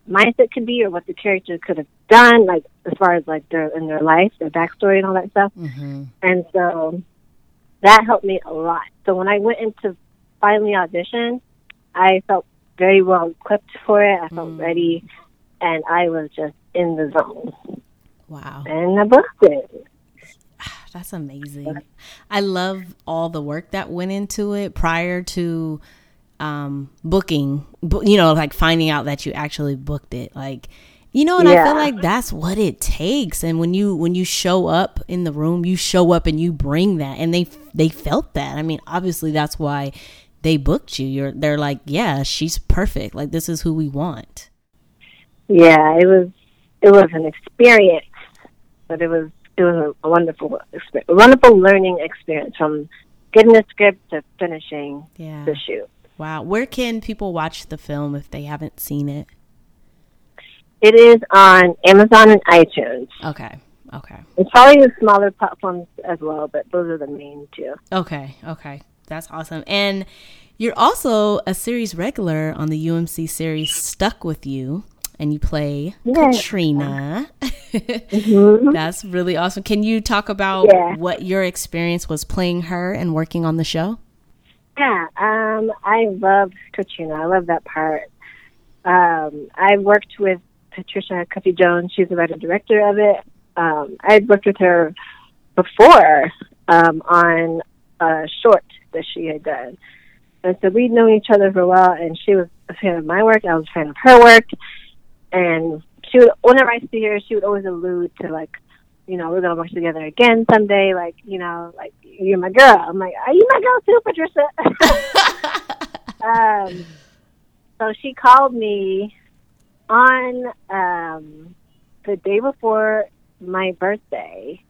mindset could be, or what the character could have done, like as far as like their in their life, their backstory, and all that stuff. Mm-hmm. And so that helped me a lot. So when I went into finally audition, I felt very well equipped for it. I felt mm. ready and I was just in the zone. Wow. And I booked it. That's amazing. I love all the work that went into it prior to um, booking, you know, like finding out that you actually booked it. Like, you know, and yeah. I feel like that's what it takes. And when you when you show up in the room, you show up and you bring that, and they they felt that. I mean, obviously that's why they booked you. You're they're like, yeah, she's perfect. Like this is who we want yeah, it was it was an experience, but it was it was a, wonderful experience, a wonderful learning experience from getting the script to finishing yeah. the shoot. Wow, where can people watch the film if they haven't seen it? It is on Amazon and iTunes. Okay. Okay. It's probably the smaller platforms as well, but those are the main two. Okay. Okay. That's awesome. And you're also a series regular on the UMC series Stuck with You and you play yeah. Katrina. mm-hmm. [LAUGHS] That's really awesome. Can you talk about yeah. what your experience was playing her and working on the show? Yeah, um, I love Katrina. I love that part. Um, I worked with Patricia Cuffie-Jones. She's the writer director of it. Um, I had worked with her before um, on a short that she had done. And so we'd known each other for a while, and she was a fan of my work. I was a fan of her work and she would whenever I see her, she would always allude to like, you know, we're gonna work together again someday. Like, you know, like you're my girl. I'm like, are you my girl too, Patricia? [LAUGHS] um, so she called me on um, the day before my birthday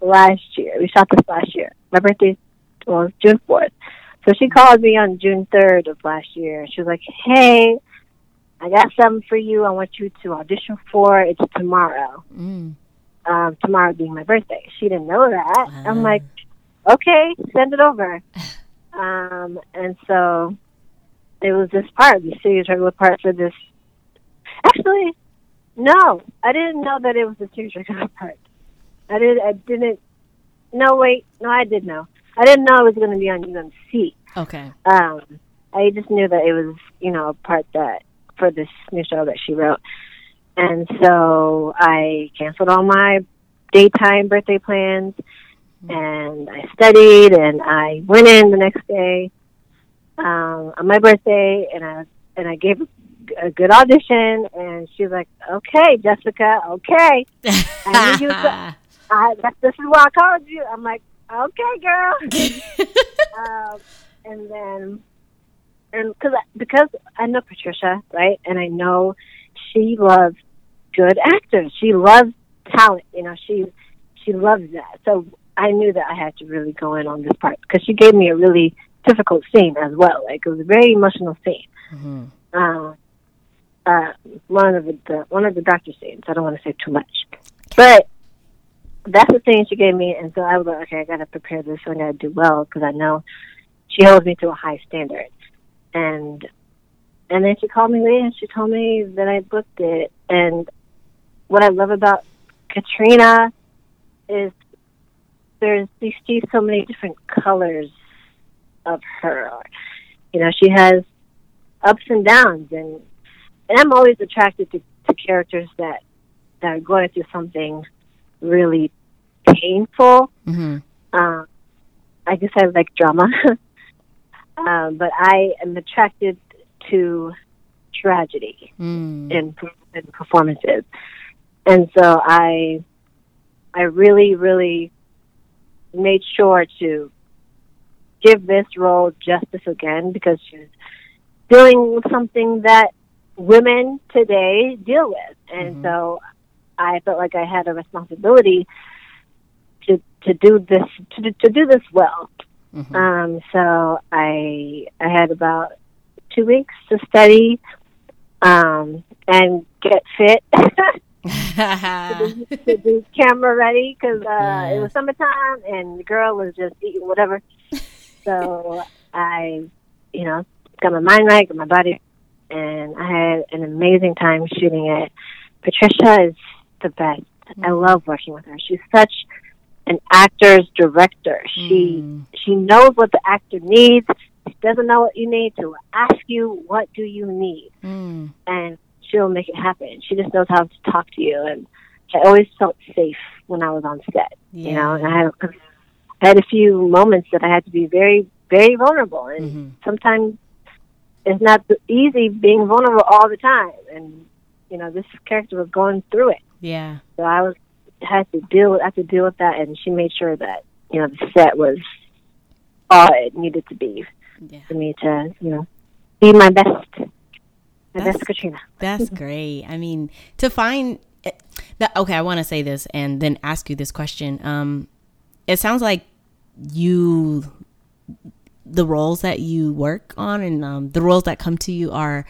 last year. We shot this last year. My birthday was June fourth. So she called me on June third of last year. She was like, "Hey, I got something for you. I want you to audition for. It's tomorrow. Mm. Um, tomorrow being my birthday. She didn't know that. Uh. I'm like, okay, send it over. [LAUGHS] um, and so it was this part, the series regular part for this. Actually, no, I didn't know that it was the series [LAUGHS] regular part. I did. I didn't. No, wait. No, I did know. I didn't know it was going to be on UMC. Okay. Um, I just knew that it was, you know, a part that for this new show that she wrote. And so I canceled all my daytime birthday plans and I studied and I went in the next day um, on my birthday and I and I gave a good audition, and she was like, "Okay, Jessica, okay." I knew you. [LAUGHS] I, this is why I called you. I'm like, "Okay, girl." [LAUGHS] um, and then, and because because I know Patricia, right, and I know she loves good actors. She loves talent. You know, she she loves that. So I knew that I had to really go in on this part because she gave me a really difficult scene as well. Like it was a very emotional scene. Mm-hmm. Uh, uh, one of the, the one of the doctor scenes. I don't want to say too much, but that's the thing she gave me, and so I was like, okay, I got to prepare this, so I got to do well because I know she holds me to a high standard, and and then she called me later and she told me that I booked it, and what I love about Katrina is there's you see so many different colors of her. You know, she has ups and downs, and and I'm always attracted to, to characters that that are going through something really painful. Mm-hmm. Uh, I guess I like drama, [LAUGHS] um, but I am attracted to tragedy mm. in, in performances, and so I I really really made sure to give this role justice again because she's dealing with something that women today deal with. And mm-hmm. so I felt like I had a responsibility to to do this to to do this well. Mm-hmm. Um, so I I had about two weeks to study um, and get fit. to, be, to be camera ready because uh, yeah. it was summertime and the girl was just eating whatever. so I, you know, got my mind right, got my body, and I had an amazing time shooting it. Patricia is the best. Mm. I love working with her. She's such an actor's director. She mm. she knows what the actor needs. She doesn't know what you need to ask you what do you need, mm. and she'll make it happen. She just knows how to talk to you, and I always felt safe when I was on set. Yeah. You know, and I had I had a few moments that I had to be very very vulnerable, and mm-hmm. sometimes it's not easy being vulnerable all the time. And you know, this character was going through it. Yeah. So I was had to deal with I had to deal with that, and she made sure that you know the set was all it needed to be yeah. for me to you know be my best. My that's, best Katrina. That's [LAUGHS] great. I mean, to find that. Okay, I want to say this and then ask you this question. Um, it sounds like you the roles that you work on and um, the roles that come to you are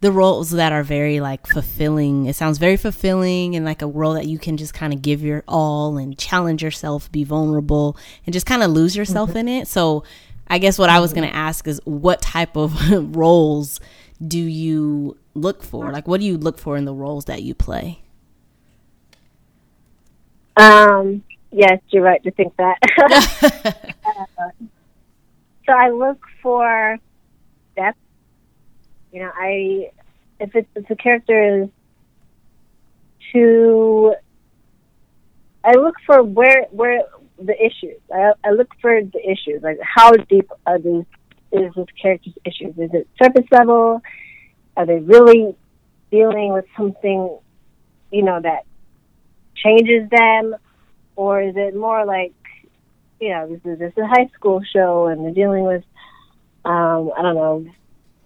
the roles that are very like fulfilling. It sounds very fulfilling and like a role that you can just kind of give your all and challenge yourself, be vulnerable, and just kind of lose yourself mm-hmm. in it. So, I guess what I was going to ask is what type of [LAUGHS] roles do you look for? Like, what do you look for in the roles that you play? Um, yes, you're right to think that. [LAUGHS] [LAUGHS] uh, so I look for depth. You know, I if it's if the character is too, I look for where where the issues. I, I look for the issues, like how deep are these is this character's issues? Is it surface level? Are they really dealing with something, you know, that changes them, or is it more like you know, this is this is a high school show, and they're dealing with, um, I don't know,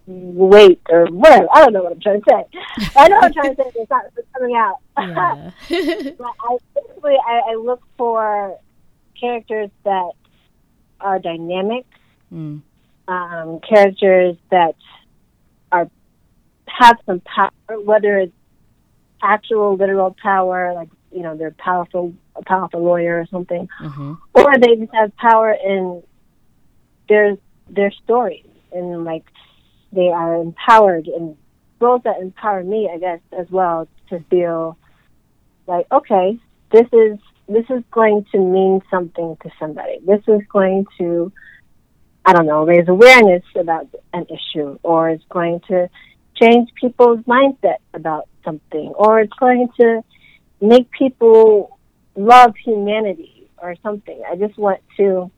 weight or whatever. I don't know what I'm trying to say. I know what I'm trying to say. but It's not it's coming out. Yeah. [LAUGHS] [LAUGHS] but I basically I, I look for characters that are dynamic, mm. um, characters that are have some power, whether it's actual literal power, like you know they're powerful a powerful lawyer or something, mm-hmm. or they just have power in their their stories and like they are empowered and roles that empower me, I guess, as well to feel like okay, this is this is going to mean something to somebody. This is going to I don't know, raise awareness about an issue, or it's going to change people's mindset about something, or it's going to make people love humanity or something. I just want to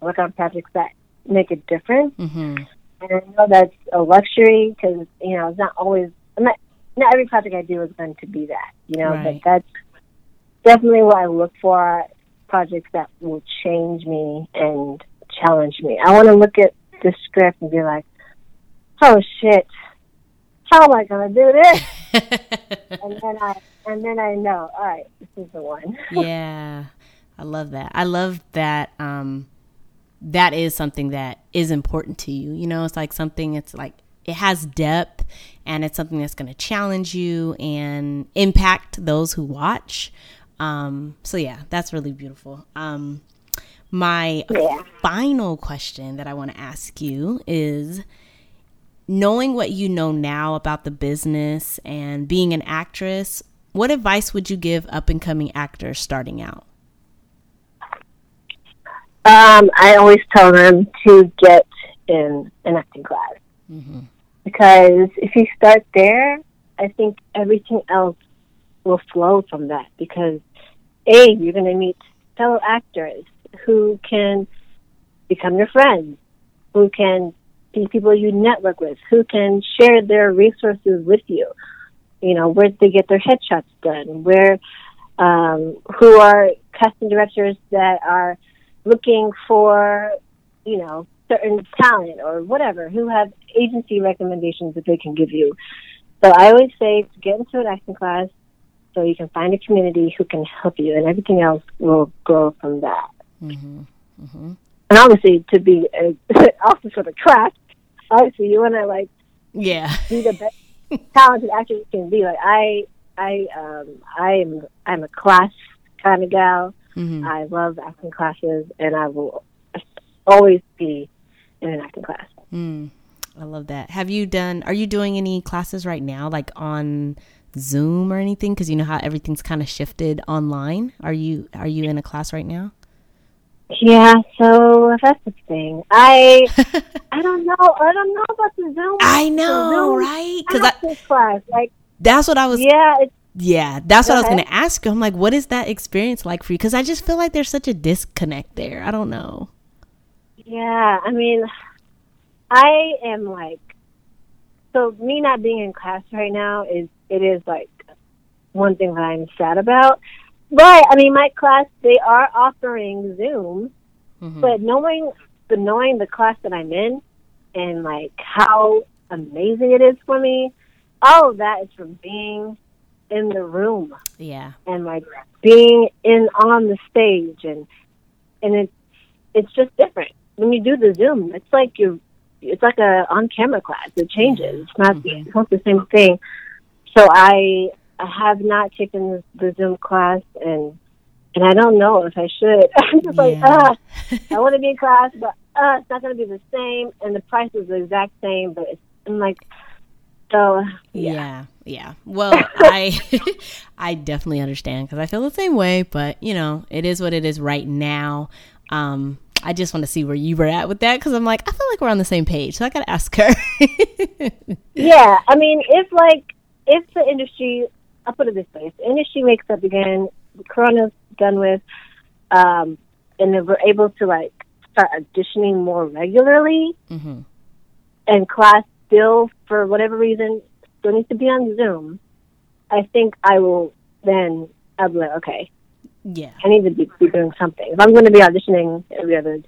work on projects that make a difference. Mm-hmm. And I know that's a luxury because you know it's not always. Not, not every project I do is going to be that. You know, right. but that's definitely what I look for. Projects that will change me and challenge me. I want to look at the script and be like, "Oh shit, how am I going to do this?" [LAUGHS] and then I and then I know, all right, this is the one. yeah, I love that. I love that. Um, that is something that is important to you. You know, it's like something. It's like it has depth, and it's something that's going to challenge you and impact those who watch. Um, so yeah, that's really beautiful. Um, my yeah. final question that I want to ask you is knowing what you know now about the business and being an actress, what advice would you give up and coming actors starting out? Um, I always tell them to get in an acting class mm-hmm. because if you start there, I think everything else will flow from that. Because a, you're going to meet fellow actors who can become your friends, who can be people you network with, who can share their resources with you. You know, where they get their headshots done, where, um, who are casting directors that are looking for, you know, certain talent or whatever, who have agency recommendations that they can give you. So I always say to get into an acting class so you can find a community who can help you, and everything else will grow from that. Mm-hmm. Mm-hmm. And obviously, to be a, [LAUGHS] also for the craft, obviously you want to like yeah be the best [LAUGHS] talented actor you can be. Like I, I, um, I am I'm a class kind of gal. Mm-hmm. I love acting classes, and I will always be in an acting class. Mm, I love that. Have you done? Are you doing any classes right now, like on Zoom or anything? Because you know how everything's kind of shifted online. Are you Are you in a class right now? Yeah, so that's the thing. I [LAUGHS] I don't know. I don't know about the Zoom. I know, Zoom right? Because class like that's what I was. Yeah, it's yeah, that's what I was going to ask you. I'm like, what is that experience like for you? Because I just feel like there's such a disconnect there. I don't know. Yeah, I mean, I am like, so me not being in class right now is it is like one thing that I'm sad about. But I mean, my class they are offering Zoom, mm-hmm. but knowing the knowing the class that I'm in and like how amazing it is for me, all of that is from being in the room. Yeah. And like being in on the stage and and it's it's just different. When you do the Zoom, it's like you it's like a on camera class. It changes. It's not mm-hmm. it's not the same thing. So I I have not taken the Zoom class and and I don't know if I should. [LAUGHS] I'm just yeah. like, ah, I want to be in class, but uh, it's not going to be the same, and the price is the exact same. But it's, I'm like, so yeah. yeah. Yeah. Well, I [LAUGHS] I definitely understand because I feel the same way, but you know, it is what it is right now. Um, I just want to see where you were at with that because I'm like, I feel like we're on the same page, so I got to ask her. [LAUGHS] yeah, I mean, if like if the industry, I'll put it this way: if the industry wakes up again, Corona's done with, um, and then we're able to like start auditioning more regularly, mm-hmm. and class still for whatever reason still needs to be on Zoom, I think I will then I'll be like, okay, yeah, I need to be, be doing something. If I'm going to be auditioning every other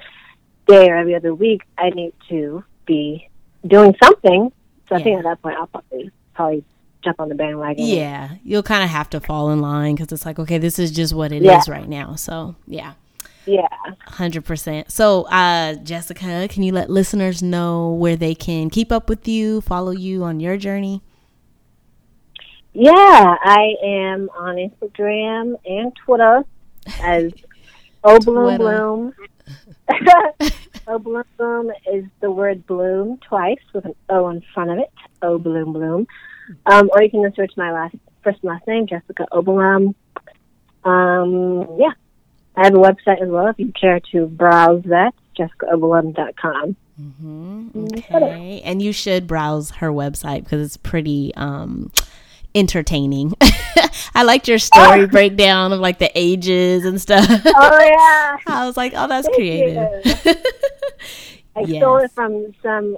day or every other week, I need to be doing something. So yeah. I think at that point, I'll probably probably jump on the bandwagon. Yeah, you'll kind of have to fall in line because it's like, okay, this is just what it yeah. is right now. So yeah. Yeah. 100%. So, uh, Jessica, can you let listeners know where they can keep up with you, follow you on your journey? Yeah, I am on Instagram and Twitter as [LAUGHS] O Bloom Bloom. o Bloom Bloom is the word bloom twice with an O in front of it. O Bloom Bloom. Um, or you can just search my last first and last name, Jessica Obilom. Um, yeah, I have a website as well if you care to browse that, jessicaobilom.com. Mm-hmm. Okay. And you should browse her website because it's pretty um, entertaining. [LAUGHS] I liked your story oh. breakdown of like the ages and stuff. Oh, yeah. [LAUGHS] I was like, oh, that's Thank creative. [LAUGHS] I yes. stole it from some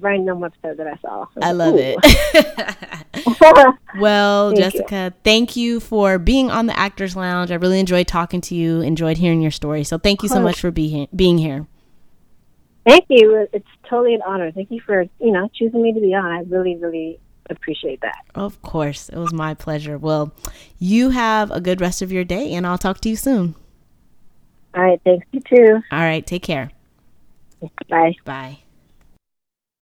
random website that I saw. I, I love Ooh. it. [LAUGHS] [LAUGHS] well, thank Jessica, you. thank you for being on the Actors Lounge. I really enjoyed talking to you. Enjoyed hearing your story. So thank you so much for being being here. Thank you. It's totally an honor. Thank you for you know choosing me to be on. I really, really appreciate that. Of course, it was my pleasure. Well, you have a good rest of your day, and I'll talk to you soon. All right. Thanks. You too. All right. Take care. Bye. Bye.